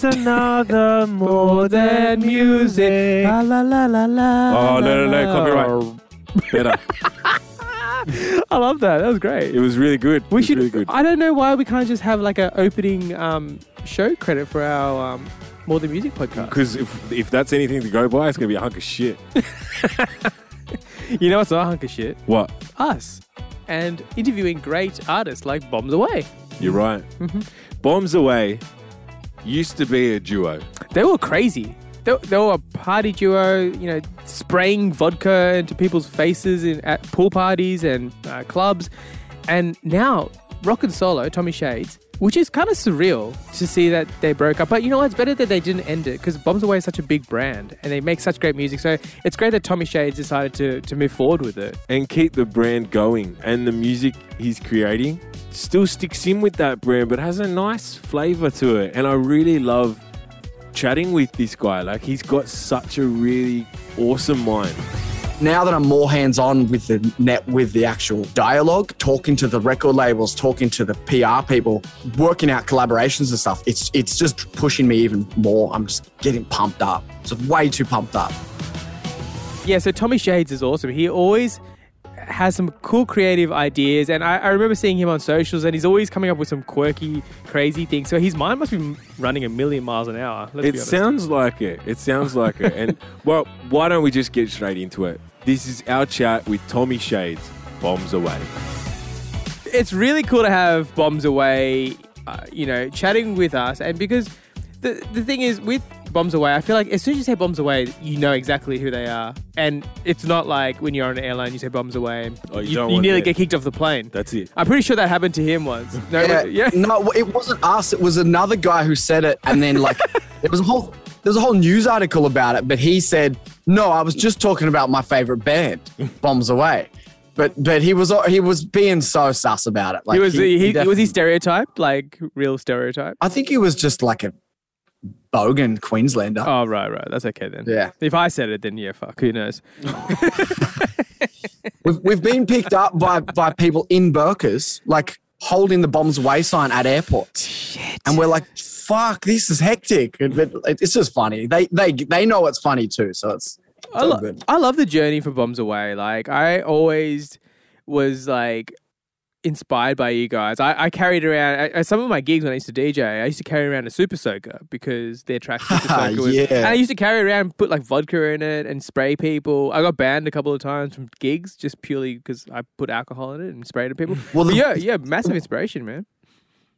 Here's another more than music. La la la la la. Oh, no, no, no, copyright. Better. I love that. That was great. It was really good. we it was should. really good. I don't know why we can't just have like an opening um, show credit for our um, More Than Music podcast. Because if, if that's anything to go by, it's going to be a hunk of shit. You know what's not a hunk of shit? What? Us. And interviewing great artists like Bombs Away. You're right. Bombs Away used to be a duo. They were crazy. They, they were a party duo, you know, spraying vodka into people's faces in, at pool parties and uh, clubs. And now, Rock and Solo, Tommy Shades, which is kind of surreal to see that they broke up. But you know what? It's better that they didn't end it because Bombs Away is such a big brand and they make such great music. So it's great that Tommy Shades decided to, to move forward with it. and keep the brand going. And the music he's creating still sticks in with that brand, but has a nice flavor to it. And I really love chatting with this guy. Like, he's got such a really awesome mind. now that I'm more hands-on with the net with the actual dialogue, talking to the record labels, talking to the PR people, working out collaborations and stuff, it's it's just pushing me even more. I'm just getting pumped up. Just way too pumped up. Yeah, so Tommy Shades is awesome. He always has some cool creative ideas, and I, I remember seeing him on socials, and he's always coming up with some quirky, crazy things. So his mind must be running a million miles an hour. It sounds like it. It sounds like it. And, well, why don't we just get straight into it? This is our chat with Tommy Shades, Bombs Away. it's really cool to have Bombs Away, uh, you know, chatting with us, and because the the thing is with Bombs Away, I feel like as soon as you say Bombs Away, you know exactly who they are, and it's not like when you're on an airline, you say Bombs Away, Oh, you you, don't you nearly that. get kicked off the plane. That's it. I'm pretty sure that happened to him once. No, Yeah, yeah. No, it wasn't us. It was another guy who said it, and then like there was a whole there was a whole news article about it. But he said, "No, I was just talking about my favorite band, Bombs Away." But but he was he was being so sus about it. Like he was he, he, was he stereotyped like real stereotype? I think he was just like a bogan Queenslander. Oh right, right. That's okay then. Yeah. If I said it, then yeah, fuck. Who knows? We've, we've been picked up by, by people in burkas, like holding the bombs away sign at airports. Shit. And we're like, fuck, this is hectic. But it's just funny. They they they know it's funny too. So it's, it's I, lo- good. I love the journey for Bombs Away. Like I always was like inspired by you guys. I, I carried around some of my gigs when I used to DJ. I used to carry around a Super Soaker because their track Super Soaker was. Yeah. And I used to carry around, put like vodka in it, and spray people. I got banned a couple of times from gigs just purely because I put alcohol in it and sprayed at people. Well, the- yeah, yeah, massive inspiration, man.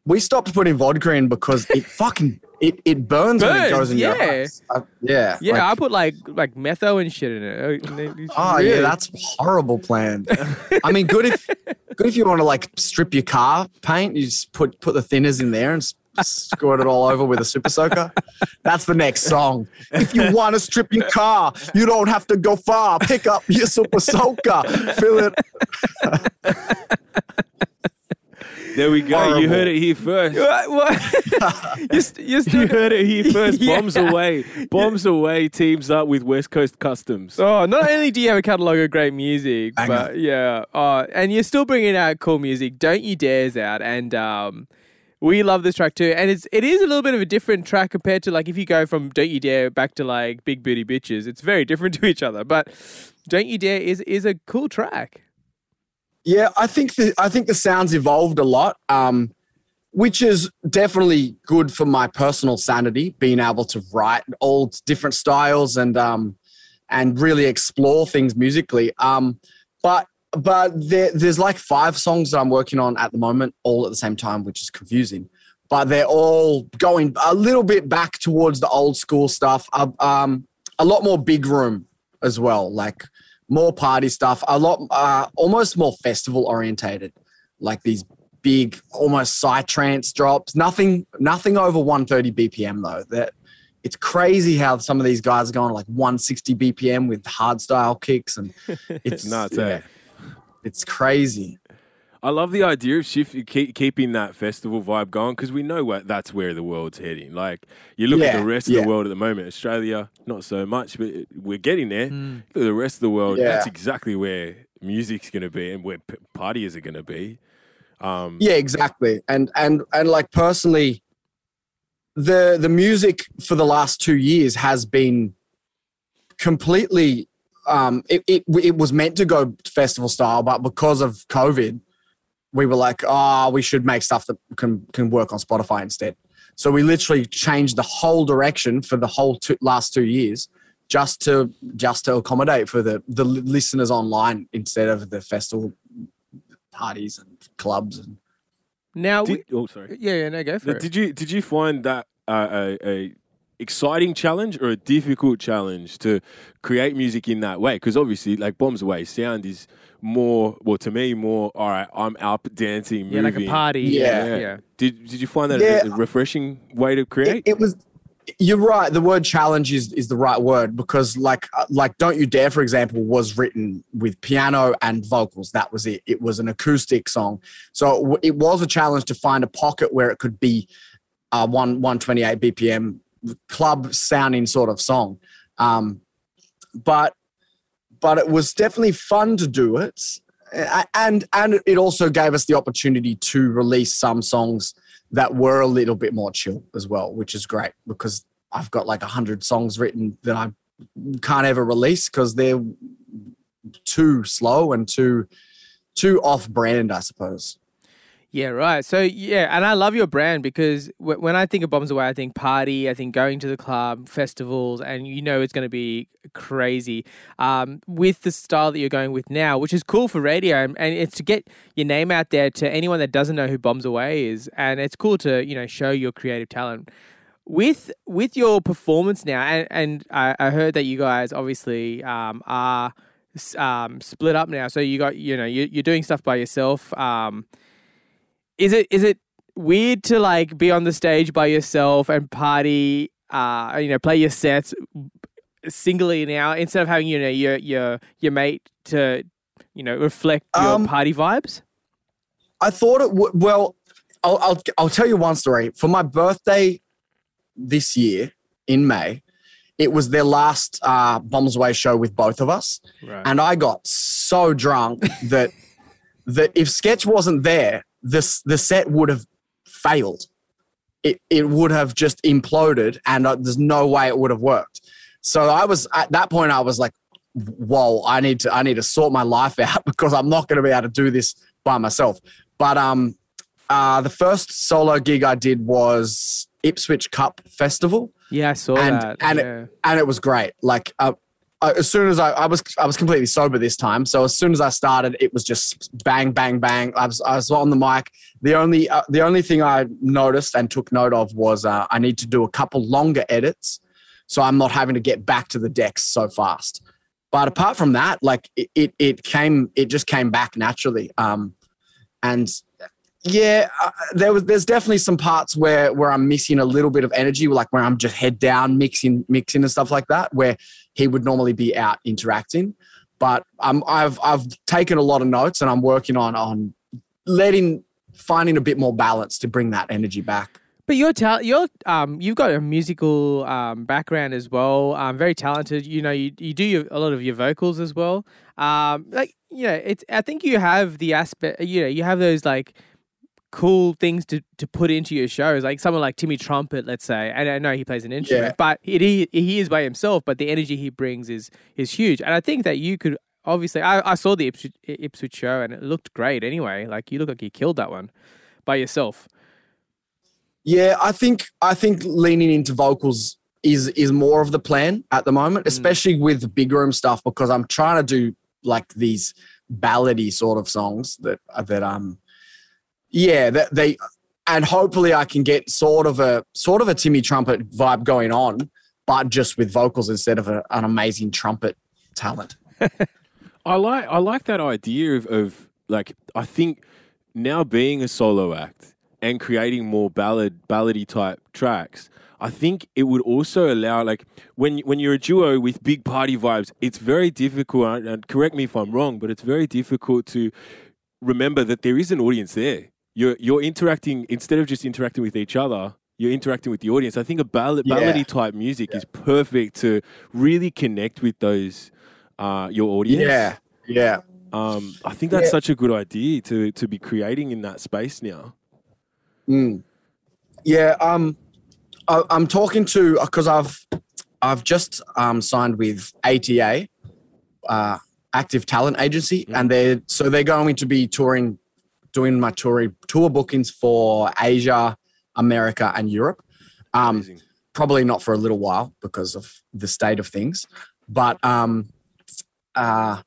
We stopped putting vodka in because it fucking it, it burns, when it goes in your yeah. eyes. Uh, yeah. Yeah, like- I put like like metho and shit in it. Uh, Oh really- yeah, that's horrible plan. I mean, good if good if you want to like strip your car paint, you just put put the thinners in there and squirt it all over with a super soaker. That's the next song. If you want to strip your car, you don't have to go far. Pick up your super soaker, fill it. There we go. You heard it here first. What? what? you're, st- still You heard it here first. Yeah. Bombs Away. Bombs Away teams up with West Coast Customs. Oh, not only do you have a catalog of great music, but yeah, oh, and you're still bringing out cool music. Don't you dare's out, and um, we love this track too. And it's it is a little bit of a different track compared to like if you go from Don't You Dare back to like Big Booty Bitches. It's very different to each other, but Don't You Dare is is a cool track. Yeah, I think the I think the sounds evolved a lot, um, which is definitely good for my personal sanity. Being able to write all different styles and um, and really explore things musically. Um, but but there, there's like five songs that I'm working on at the moment, all at the same time, which is confusing. But they're all going a little bit back towards the old school stuff. Uh, um, a lot more big room as well, like more party stuff, a lot, uh, almost more festival orientated, like these big, almost psytrance drops. Nothing, nothing over 130 BPM though. That it's crazy how some of these guys are going like 160 BPM with hard style kicks, and it's nuts, yeah, eh? It's crazy. I love the idea of shift, keep, keeping that festival vibe going because we know what that's where the world's heading. Like you look at the rest of the world at the moment, Australia not so much, but we're getting there. Look at the rest of the world. Yeah. That's exactly where music's going to be and where p- parties are going to be. Um, Yeah, exactly. And and and like personally, the the music for the last two years has been completely. Um, it, it it was meant to go festival style, but because of COVID, we were like, oh, we should make stuff that can can work on Spotify instead. So we literally changed the whole direction for the whole two, last two years, just to just to accommodate for the the listeners online instead of the festival parties and clubs and Now, Did, we, oh, sorry. yeah, yeah, no, go for it. Did you did you find that uh, a, a exciting challenge or a difficult challenge to create music in that way? Because obviously, like Bombs Away, sound is more well to me more. All right, I'm up dancing, yeah, like a party. Yeah. yeah. yeah. Did did you find that Yeah. a, a refreshing way to create? it, it was you're right the word challenge is is the right word because like uh, like don't you dare for example was written with piano and vocals that was it it was an acoustic song so it it was a challenge to find a pocket where it could be a one 128 bpm club sounding sort of song um but but it was definitely fun to do it and and it also gave us the opportunity to release some songs that were a little bit more chill as well, which is great because I've got like a hundred songs written that I can't ever release because they're too slow and too too off brand, I suppose. Yeah, right. So yeah, and I love your brand because w- when I think of Bombs Away, I think party, I think going to the club, festivals, and you know it's going to be crazy. Um, with the style that you're going with now, which is cool for radio, and, and it's to get your name out there to anyone that doesn't know who Bombs Away is, and it's cool to you know show your creative talent. With with your performance now, and and I, I heard that you guys obviously um, are um, split up now. So you got you know you, you're doing stuff by yourself. Um, is it is it weird to like be on the stage by yourself and party uh you know play your sets singly now instead of having you know your your your mate to you know reflect your Um, party vibes I thought it would. Well, I'll, I'll I'll tell you one story. For my birthday this year in May, it was their last uh, Bombs Away show with both of us, right and I got so drunk that that if Sketch wasn't there, this the set would have failed. It it would have just imploded, and uh, there's no way it would have worked. So I was at that point. I was like, "Whoa! I need to I need to sort my life out because I'm not going to be able to do this by myself." But um, uh, the first solo gig I did was Ipswich Cup Festival yeah i saw and- that and it- and it was great. Like uh, as soon as I, I was I was completely sober this time, so as soon as I started, it was just bang bang bang. I was I was on the mic. The only uh, the only thing I noticed and took note of was uh, I need to do a couple longer edits, so I'm not having to get back to the decks so fast. But apart from that, like it it, it came it just came back naturally. Um, and yeah, uh, there was there's definitely some parts where where I'm missing a little bit of energy, like where I'm just head down mixing mixing and stuff like that, where he would normally be out interacting. But I'm I've I've taken a lot of notes and I'm working on on letting finding a bit more balance to bring that energy back. But you're tal- you're um you've got a musical um background as well. Um, very talented. You know, you you do your, a lot of your vocals as well. Um, like you know, it's I think you have the aspect. You know, you have those like cool things to, to put into your shows. Like someone like Timmy Trumpet, let's say. And I know he plays an instrument, Yeah. but it, he he is by himself. But the energy he brings is is huge. And I think that you could obviously. I, I saw the Ipswich, Ipswich show and it looked great. Anyway, like you look like you killed that one by yourself. Yeah, I think I think leaning into vocals is is more of the plan at the moment, especially with big room stuff because I'm trying to do like these ballady sort of songs that that um yeah that they and hopefully I can get sort of a sort of a Timmy trumpet vibe going on, but just with vocals instead of a, an amazing trumpet talent. I like I like that idea of, of like I think now being a solo act and creating more ballad ballady type tracks, I think it would also allow like when when you're a duo with big party vibes, it's very difficult. And and correct me if I'm wrong, but it's very difficult to remember that there is an audience there. You're you're interacting instead of just interacting with each other. You're interacting with the audience. I think a ballad, Yeah. ballady type music is perfect to really connect with those uh, your audience. Yeah, yeah. Um, I think that's Yeah. such a good idea to to be creating in that space now. Mm. Yeah, um, I, I'm talking to because I've I've just um, signed with ATA, uh, Active Talent Agency, Mm. and they're so they're going to be touring, doing my tour tour bookings for Asia, America, and Europe. Um, probably not for a little while because of the state of things, but um, uh,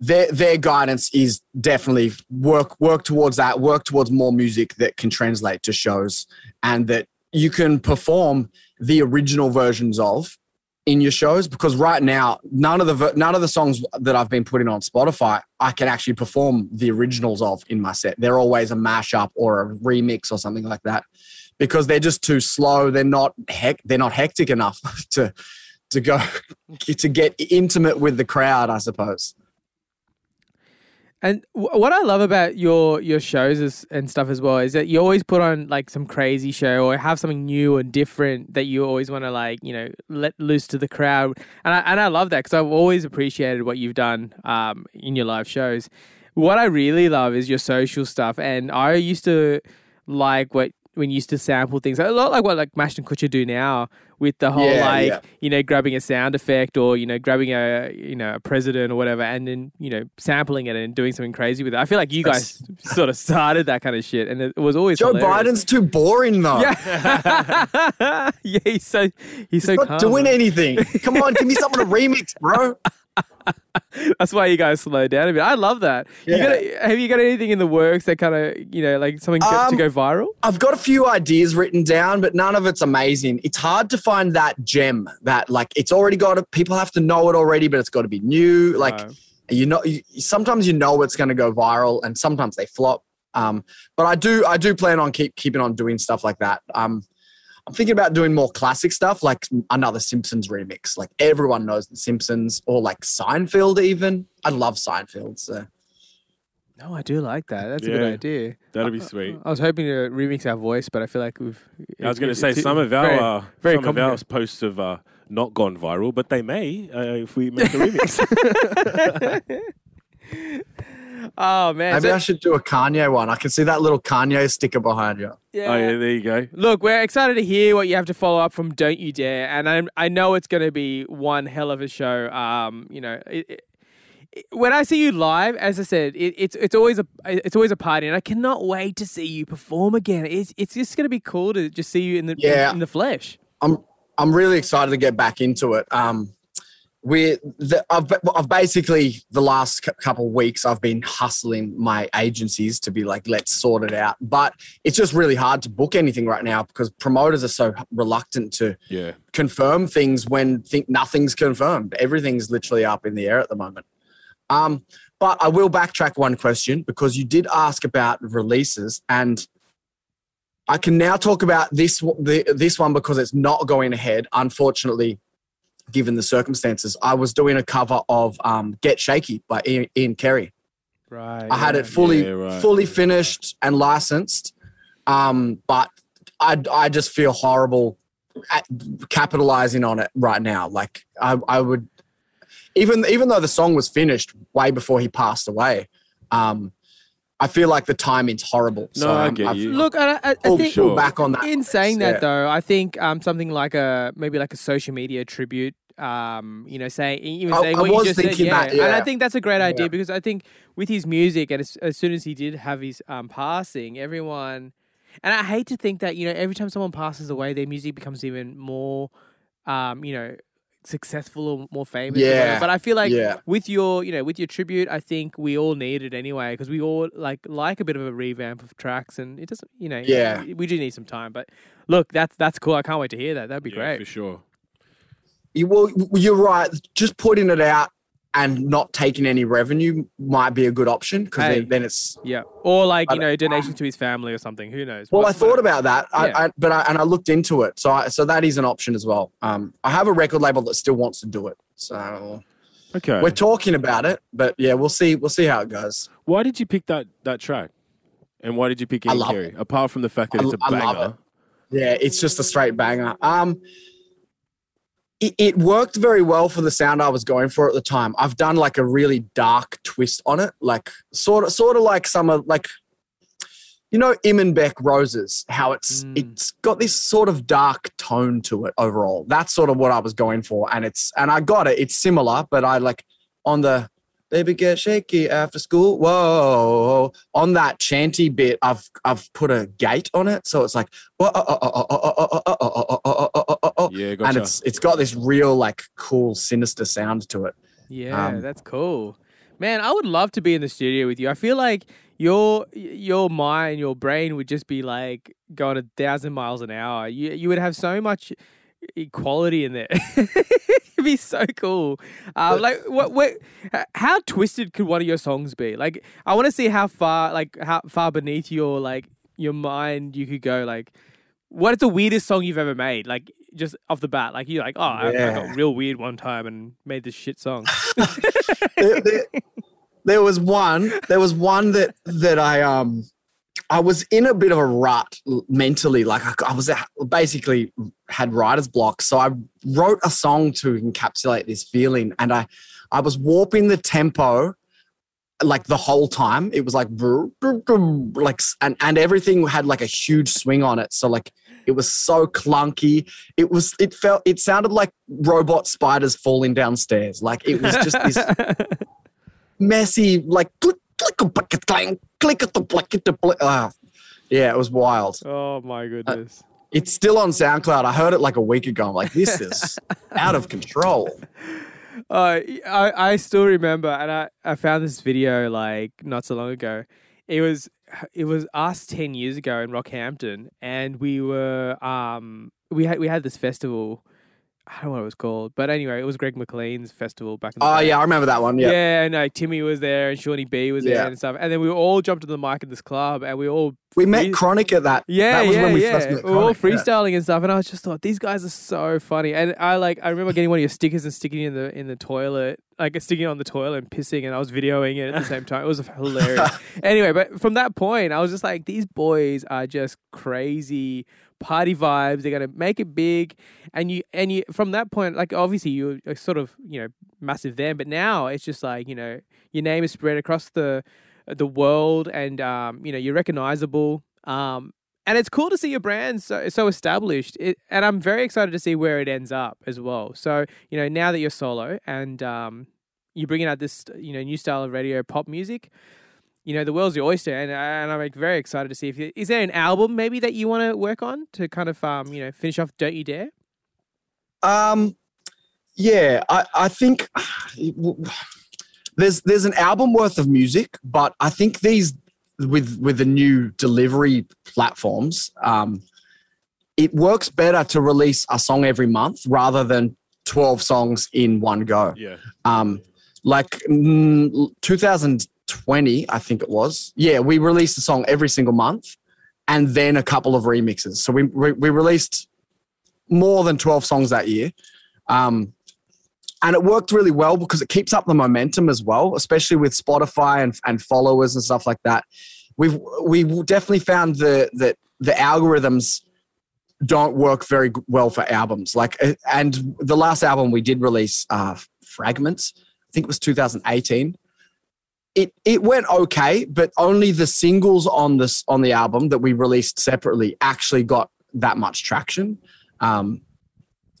their their guidance is definitely work work towards that, work towards more music that can translate to shows, and that you can perform the original versions of in your shows because right now none of the none of the songs that I've been putting on Spotify I can actually perform the originals of in my set. They're always a mashup or a remix or something like that because they're just too slow. They're not heck they're not hectic enough to to go to get intimate with the crowd, I suppose. And w- what I love about your your shows is, and stuff as well is that you always put on like some crazy show or have something new and different that you always want to like you know let loose to the crowd. And I and I love that because I've always appreciated what you've done um, in your live shows. What I really love is your social stuff, and I used to like what when you used to sample things a lot like what like Mashd N Kutcher do now with the whole Yeah, like yeah. you know grabbing a sound effect or you know grabbing a you know a president or whatever and then you know sampling it and doing something crazy with it. I feel like you guys sort of started that kind of shit and it was always Joe hilarious. Biden's too boring though. yeah yeah he's so he's He's so not calm. doing anything. Come on, give me something to remix, bro. That's why you guys slow down a bit. I love that. You got have you got anything in the works that kind of you know like something to- to Um, go viral? I've got a few ideas written down, but none of it's amazing. It's hard to find that gem that like it's already got to, people have to know it already, but it's got to be new. Like you know, you, sometimes you know it's going to go viral, and sometimes they flop. Um, but I do, I do plan on keep keeping on doing stuff like that. Um, I'm thinking about doing more classic stuff, like another Simpsons remix. Like everyone knows the Simpsons, or like Seinfeld. Even I love Seinfeld. So no, I do like that. That's a good idea. That'd be sweet. I was hoping to remix our voice, but I feel like we've. I was going to say it's- some of our very- uh, very some of our posts have uh, not gone viral, but they may uh, if we make a remix. Oh man! maybe So- I should do a Kanye one. I can see that little Kanye sticker behind you. yeah. Oh yeah, there you go. Look, we're excited to hear what you have to follow up from Don't You Dare, and I I know it's going to be one hell of a show. Um, you know, it, it, it- when I see you live, as I said, it, it's it's always a it's always a party, and I cannot wait to see you perform again. It's it's just going to be cool to just see you in the Yeah. in, the flesh. I'm I'm really excited to get back into it. Um, we the, I've I've basically the last couple of weeks I've been hustling my agencies to be like let's sort it out, but it's just really hard to book anything right now because promoters are so reluctant to Yeah. confirm things when think nothing's confirmed. Everything's literally up in the air at the moment. Um, but I will backtrack one question because you did ask about releases, and I can now talk about this the, this one because it's not going ahead. Unfortunately, given the circumstances, I was doing a cover of um, "Get Shaky" by Ian, Ian Carey. Right. I had it fully Yeah, right. fully finished and licensed, um, but I I just feel horrible at capitalizing on it right now. Like I I would even even though the song was finished way before he passed away, um, I feel like the timing's horrible. No, I I'm- get I've you. Look, I, I, I pulled- think Sure. pulled back on that. in saying that Yeah. though, I think um, something like a maybe like a social media tribute. Um, you know, saying even saying I what you was just said, thinking yeah. that, and I think that's a great idea Yeah. because I think with his music and as, as soon as he did have his um passing, everyone, and I hate to think that you know every time someone passes away, their music becomes even more, um, you know, successful or more famous. or. Yeah. but I feel like yeah, with your you know with your tribute i think we all need it anyway because we all like like a bit of a revamp of tracks and it doesn't you know Yeah. we do need some time but look that's that's cool i can't wait to hear that that'd be Yeah, great for sure. You- well, you're right. Just putting it out and not taking any revenue might be a good option because Hey. then, then it's yeah or like you know donations to his family or something who knows Well, What- I thought about that, Yeah. I, I, but I, and I looked into it, so I, so that is an option as well. Um, I have a record label that still wants to do it, so Okay. we're talking about it. But yeah, we'll see. We'll see how it goes. why did you pick that that track? And why did you pick I Ian love Carey? Apart from the fact that I- it's a I love banger. Yeah, it's just a straight banger. Um, it, it worked very well for the sound I was going for at the time. I've done like a really dark twist on it, like sort of, sort of like some of like. you know Imanbek roses, how it's Mm. it's got this sort of dark tone to it overall. That's sort of what I was going for, and it's and I got it. It's similar, but I like on the baby get shaky after school. Whoa. On that chanty bit, I've I've put a gate on it. So it's like, and it's it's got this real like cool sinister sound to it. Yeah, that's cool. Man, I would love to be in the studio with you. I feel like your your mind, your brain would just be like going a thousand miles an hour. You you would have so much equality in there. It'd be so cool. Uh, like what what how twisted could one of your songs be? Like I want to see how far like how far beneath your like your mind you could go like what is the weirdest song you've ever made? Like just off the bat, like you're like, oh, I, I got real weird one time and made this shit song. there, there- there was one there was one that that i um i was in a bit of a rut mentally like i, I was basically had writer's block so i wrote a song to encapsulate this feeling and i i was warping the tempo like the whole time. It was like like and and everything had like a huge swing on it so like it was so clunky. It was it felt it sounded like robot spiders falling downstairs. Like it was just this messy, like click, click, a bucket, clang, click at bucket, ah. yeah, it was wild. oh my goodness. It's still on SoundCloud. I heard it like a week ago. I'm like, this is out of control. Uh, I, I still remember, and I, I found this video like not so long ago. It was it was us ten years ago in Rockhampton, and we were um we had we had this festival. I don't know what it was called, but anyway, it was Greg McLean's festival back in the Oh day. yeah, I remember that one. Yeah, Yeah, and like Timmy was there and Shawnee B was there Yeah. and stuff. And then we all jumped on the mic at this club and we all we met free- Chronic at that. yeah, that was yeah, when we yeah. first met we were all Chronic, yeah. freestyling and stuff, and I was just thought these guys are so funny. And I like I remember getting one of your stickers and sticking it in the in the toilet, like sticking it on the toilet and pissing, and I was videoing it at the same time. It was hilarious. anyway, but from that point, I was just like, these boys are just crazy party vibes. They're gonna make it big, and you and you from that point, like obviously you are sort of you know massive then, but now it's just like you know your name is spread across the the world, and um, you know you're recognizable. Um, and it's cool to see your brand so so established. It, and I'm very excited to see where it ends up as well. So you know now that you're solo and um, you're bringing out this you know new style of radio pop music. You know the world's your oyster, and, and I'm like, very excited to see if you, is there an album maybe that you want to work on to kind of um you know finish off Don't You Dare. Um, yeah, I, I think there's there's an album worth of music, but I think these with with the new delivery platforms, um, it works better to release a song every month rather than twelve songs in one go. yeah. Um, like mm, 2020, I think it was. Yeah, we released a song every single month, and then a couple of remixes. So we we, we released more than 12 songs that year. Um, and it worked really well because it keeps up the momentum as well, especially with Spotify and, and followers and stuff like that. We've we definitely found the that the algorithms don't work very well for albums. Like, uh, and the last album we did release, uh, Fragments, I think it was 2018. It it went okay, but only the singles on this on the album that we released separately actually got that much traction. Um,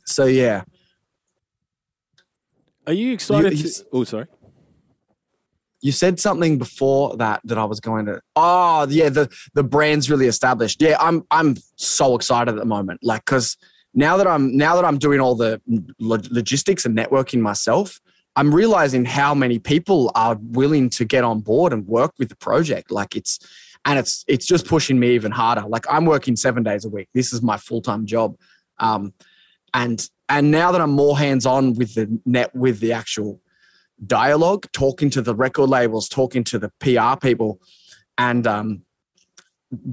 so yeah, Are you excited? You- to, oh, sorry. you said something before that that I was going to. Oh yeah, the the brand's really established. Yeah, I'm I'm so excited at the moment. Like because now that I'm now that I'm doing all the lo- logistics and networking myself, I'm realizing how many people are willing to get on board and work with the project. Like it's and it's it's just pushing me even harder. Like I'm working seven days a week. This is my full time job, um, and and now that I'm more hands on with the net with the actual dialogue, talking to the record labels, talking to the PR people, and um,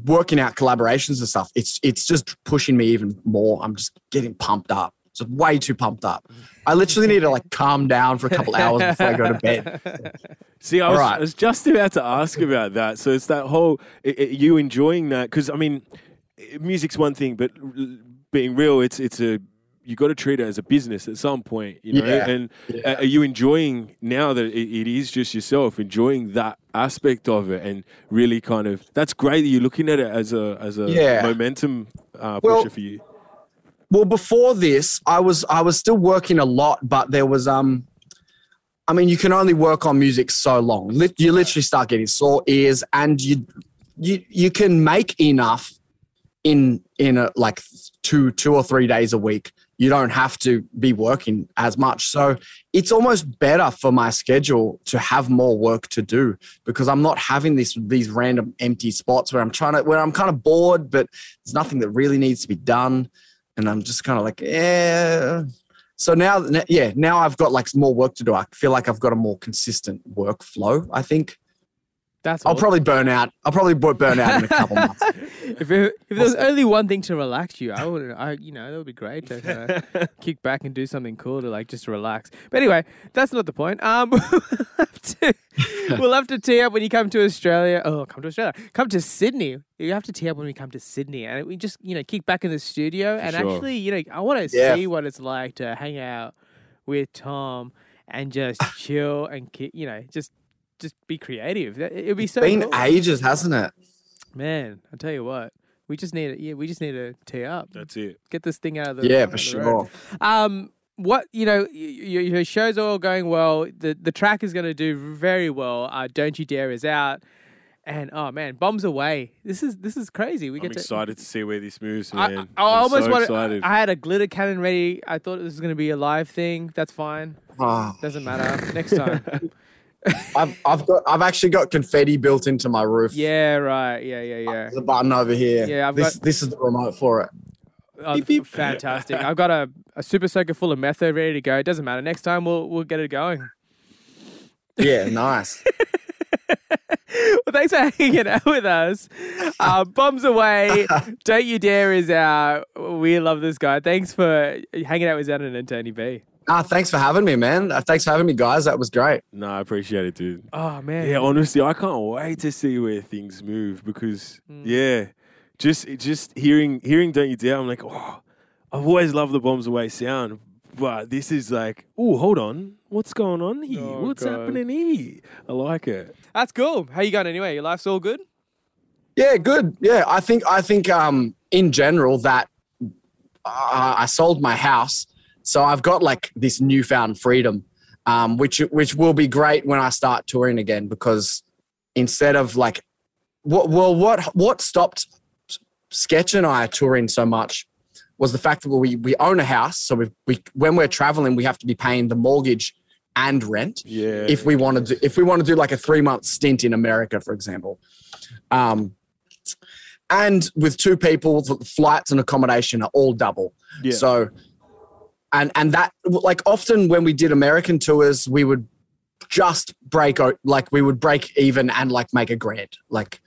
working out collaborations and stuff. It's it's just pushing me even more. I'm just getting pumped up. Just way too pumped up. I literally need to like calm down for a couple hours before I go to bed. See, I was, right. I was just about to ask about that. So it's that whole i- i- you enjoying that because I mean, music's one thing, but being real, it's it's a you got to treat it as a business at some point, you know. Yeah. And Yeah. uh, are you enjoying now that it, it is just yourself, enjoying that aspect of it, and really kind of that's great that you're looking at it as a as a Yeah. momentum uh, Well, pusher for you. Well, before this, I was I was still working a lot, but there was um, I mean, you can only work on music so long. You literally start getting sore ears, and you you you can make enough in in a, like two two or three days a week. You don't have to be working as much, so it's almost better for my schedule to have more work to do because I'm not having this these random empty spots where I'm trying to where I'm kind of bored, but there's nothing that really needs to be done and I'm just kind of like, yeah. So now, yeah, now I've got like more work to do. I feel like I've got a more consistent workflow. I think That's I'll awesome. probably burn out. I'll probably burn out in a couple months. if, it, if there was only one thing to relax you, I would, I you know, that would be great to kinda kick back and do something cool to like just relax. But anyway, that's not the point. Um, we'll have to, we'll have to tee up when you come to Australia. Oh, come to Australia. Come to Sydney. You have to tee up when we come to Sydney, and we just you know kick back in the studio and sure. actually you know I want to Yeah. see what it's like to hang out with Tom and just chill and you know just just be creative. It'd be so Been cool. ages, hasn't it? Man, I tell you what, we just need to, yeah, we just need to tee up, That's it. get this thing out of the Yeah, out for the sure. road. Um, what you know, y- y- your shows are all going well. The the track is going to do very well. Uh, Don't you dare is out, and oh man, bombs away. This is this is crazy. We I'm get to. excited to see where this moves, I, man. I, I I'm almost so wanted. excited. I had a glitter cannon ready. I thought this was going to be a live thing. That's fine. Oh, Doesn't matter. Next time. I've I've got I've actually got confetti built into my roof. yeah. Right. Yeah. Yeah. Yeah. There's a button over here. Yeah, I've this got- this is the remote for it. Oh, Beep, beep. fantastic! I've got a, a super soaker full of metho ready to go. It doesn't matter. Next time we'll we'll get it going. Yeah, nice. well, thanks for hanging out with us. Uh, Bombs away. Don't you dare is out. We love this guy. Thanks for hanging out with Zanon and Tony B. ah, thanks for having me, man. Uh, Thanks for having me, guys. That was great. no, I appreciate it, dude. Oh man. Yeah, honestly, I can't wait to see where things move because Mm. yeah, just just hearing hearing Don't You Dare, I'm like, oh, I've always loved the Bombs Away sound, but this is like, oh, hold on, what's going on here? Oh, what's God. happening here? I like it. That's cool. How you going anyway? Your life's all good? Yeah, good. Yeah, I think I think um in general that uh, I sold my house, so I've got like this newfound freedom, um, which which will be great when I start touring again because instead of like, what well what what stopped Sketch and I touring so much was the fact that we we own a house, so we we when we're traveling we have to be paying the mortgage and rent Yeah. if we want to do, if we want to do like a three month stint in America, for example. Um, and with two people, the flights and accommodation are all double. yeah. So, and and that like often when we did American tours, we would just break out like we would break even and like make a grand like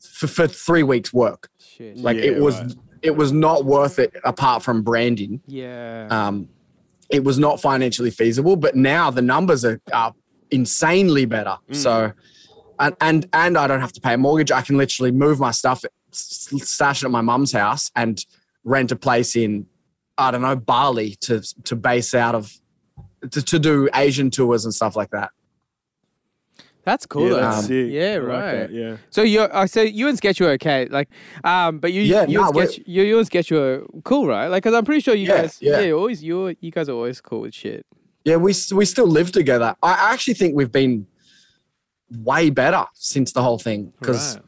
for, for three weeks work. Shit. Like Yeah, it was right. it was not worth it apart from branding Yeah. um, it was not financially feasible. But now the numbers are, are insanely better. Mm. So, and, and and I don't have to pay a mortgage. I can literally move my stuff, s- stash it at my mum's house, and rent a place in I don't know Bali to to base out of to, to do Asian tours and stuff like that. that's cool. yeah, that's Um, sick. yeah, I like right. that, Yeah. So you're, uh, so you and Sketch were okay, like, um, but you, Yeah, you, nah, and Sketch, you, you and Sketch were cool, right? Like, cause I'm pretty sure you Yeah, guys, yeah. you always, you, you guys are always cool with shit. Yeah, we we still live together. I actually think we've been way better since the whole thing because Right.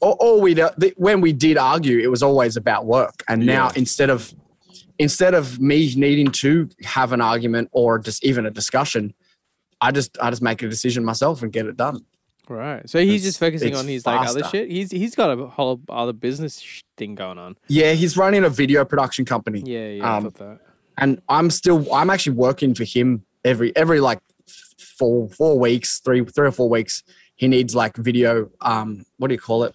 all, all we when we did argue, it was always about work. And now Yeah. instead of instead of me needing to have an argument or just even a discussion, I just I just make a decision myself and get it done. Right. So he's It's- just focusing on his like other shit. He's he's got a whole other business thing going on. Yeah, he's running a video production company, Yeah, yeah. Um, and I'm still I'm actually working for him every every like four four weeks, three three or four weeks. He needs like video. Um, what do you call it?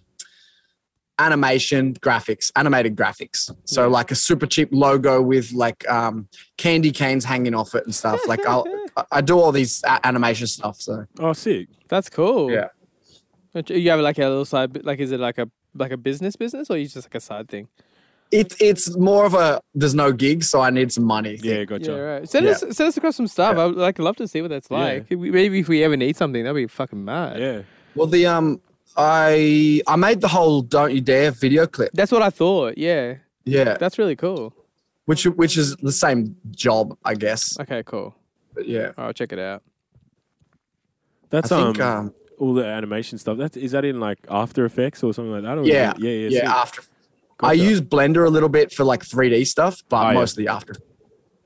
Animation graphics, animated graphics. So Yeah. like a super cheap logo with like um, candy canes hanging off it and stuff. Like I'll, I- I do all these a- animation stuff. So Oh, sick. That's cool. Yeah. You have like a little side, like is it like a like a business business or you just like a side thing? it, it's more of a there's no gig, so I need some money. thing. Yeah, gotcha. Yeah, right. Send Yeah. us send us across some stuff. I would like love to see what that's Yeah. like. Maybe if we ever need something, that'd be fucking mad. Yeah. Well, the um, I I made the whole "Don't You Dare" video clip. That's what I thought. Yeah, Yeah, that's really cool. which which is the same job, I guess. Okay, cool. But yeah, I'll check it out. That's I think um, um, all the animation stuff. That's that in like After Effects or something like that? Or is yeah, it- yeah, yeah, yeah. sick. After I use Blender a little bit for like 3D stuff, but Oh, yeah. mostly after.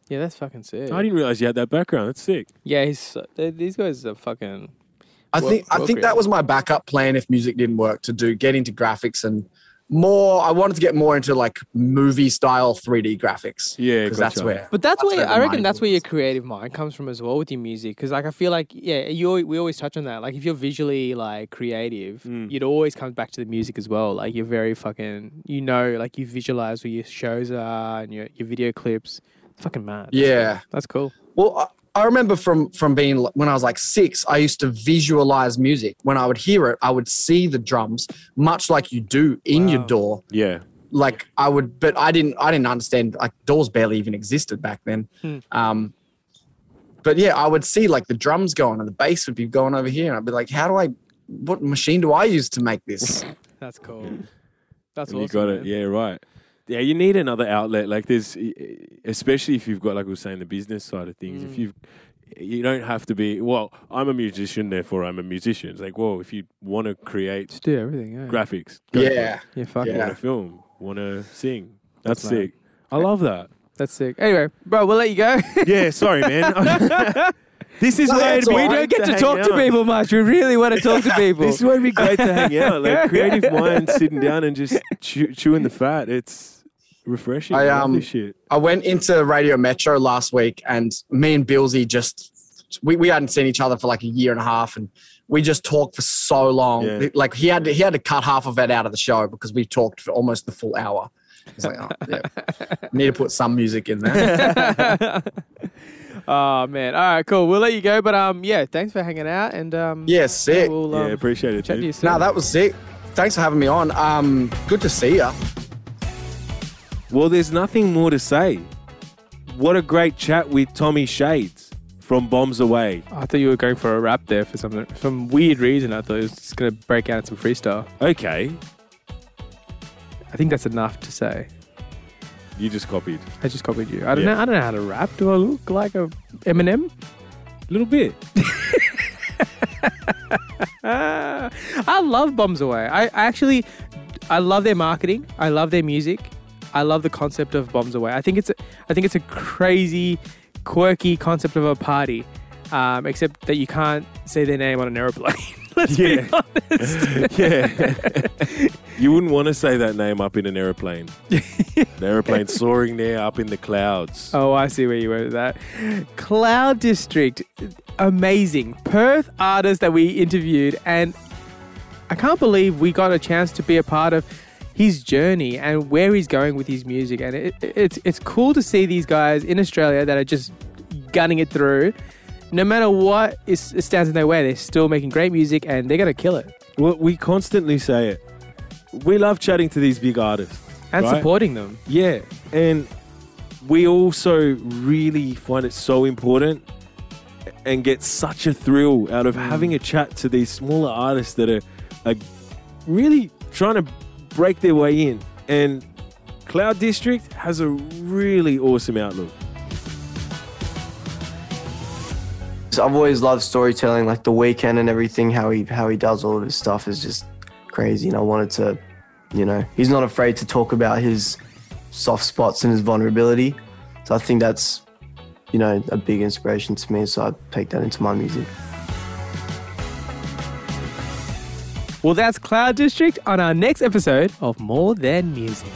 Yeah, that's fucking sick. I didn't realize you had that background. That's sick. Yeah, he's so- these guys are fucking. I Well- think I well think that was my backup plan if music didn't work to do get into graphics and more. I wanted to get more into like movie style 3D graphics Yeah, because that's where. But that's, That's where where I reckon that's where your creative mind comes from as well with your music. Because like I feel like yeah, you we always touch on that. Like if you're visually like creative, Mm. it always comes back to the music as well. Like you're very fucking you know like you visualize where your shows are and your your video clips. It's fucking mad. That's Yeah. cool. that's cool. Well, I, I remember from from being when I was like six, I used to visualize music. When I would hear it, I would see the drums, much like you do in your DAW. Yeah. Like I would, but I didn't. I didn't understand. Like DAWs barely even existed back then. Hmm. Um, but yeah, I would see like the drums going and the bass would be going over here, and I'd be like, "How do I? What machine do I use to make this?" That's cool. That's And awesome. you got it. Yeah, right. Yeah, you need another outlet like this, especially if you've got, like we were saying, the business side of things. If Mm. you've, you don't have to be. Well, I'm a musician, therefore I'm a musician. It's like, well, if you want to create Just do everything. Yeah. graphics, go for it. yeah, Yeah. Fuck Yeah. want to film, want to sing. That's, That's mad. sick. I love that. That's sick. Anyway, bro, we'll let you go. Yeah, sorry, man. this is No, why it's it'd be all we right. don't get to hang talk to people much. We really want to talk to people. This is why it'd be great to hang out, like creative minds sitting down and just chew, chewing the fat. It's refreshing. I, I um, shit. I went into Radio Metro last week, and me and Billsy just we, we hadn't seen each other for like a year and a half, and we just talked for so long. Yeah. Like he had to, he had to cut half of it out of the show because we talked for almost the full hour. I was like, oh, yeah. need to put some music in there. Oh man. All right, cool. We'll let you go, but um, yeah, thanks for hanging out, and um, Yeah, sick. We'll um, yeah, appreciate it. chat to dude. you. No, that was sick. Thanks for having me on. Um, good to see you. Well, there's nothing more to say. What a great chat with Tommy Shades from Bombs Away. I thought you were going for a rap there for some some weird reason. I thought it was just gonna break out in some freestyle. Okay, I think that's enough to say. You just copied I just copied you. I don't Yeah. know. I don't know how to rap. Do I look like a Eminem? a little bit. Ah, I love Bombs Away. I, I actually, I love their marketing. I love their music. I love the concept of Bombs Away. I think it's, a, I think it's a crazy, quirky concept of a party. Um, except that you can't say their name on an aeroplane. Let's Yeah. be honest. yeah. you wouldn't want to say that name up in an airplane. an airplane soaring there up in the clouds. Oh, I see where you went with that. Cloud District, amazing. Perth artist that we interviewed, and I can't believe we got a chance to be a part of his journey and where he's going with his music. And it, it's it's cool to see these guys in Australia that are just gunning it through. No matter what is stands in their way, they're still making great music and they're gonna kill it Well, we constantly say it. We love chatting to these big artists. and Right. supporting them. Yeah, and we also really find it so important and get such a thrill out of mm. having a chat to these smaller artists that are, are really trying to break their way in. And Cloud District has a really awesome outlook. I've always loved storytelling, like the Weeknd and everything. How he how he does all of his stuff is just crazy, and I wanted to, you know, he's not afraid to talk about his soft spots and his vulnerability. So I think that's, you know, a big inspiration to me. So I take that into my music. Well, that's Cloud District on our next episode of More Than Music.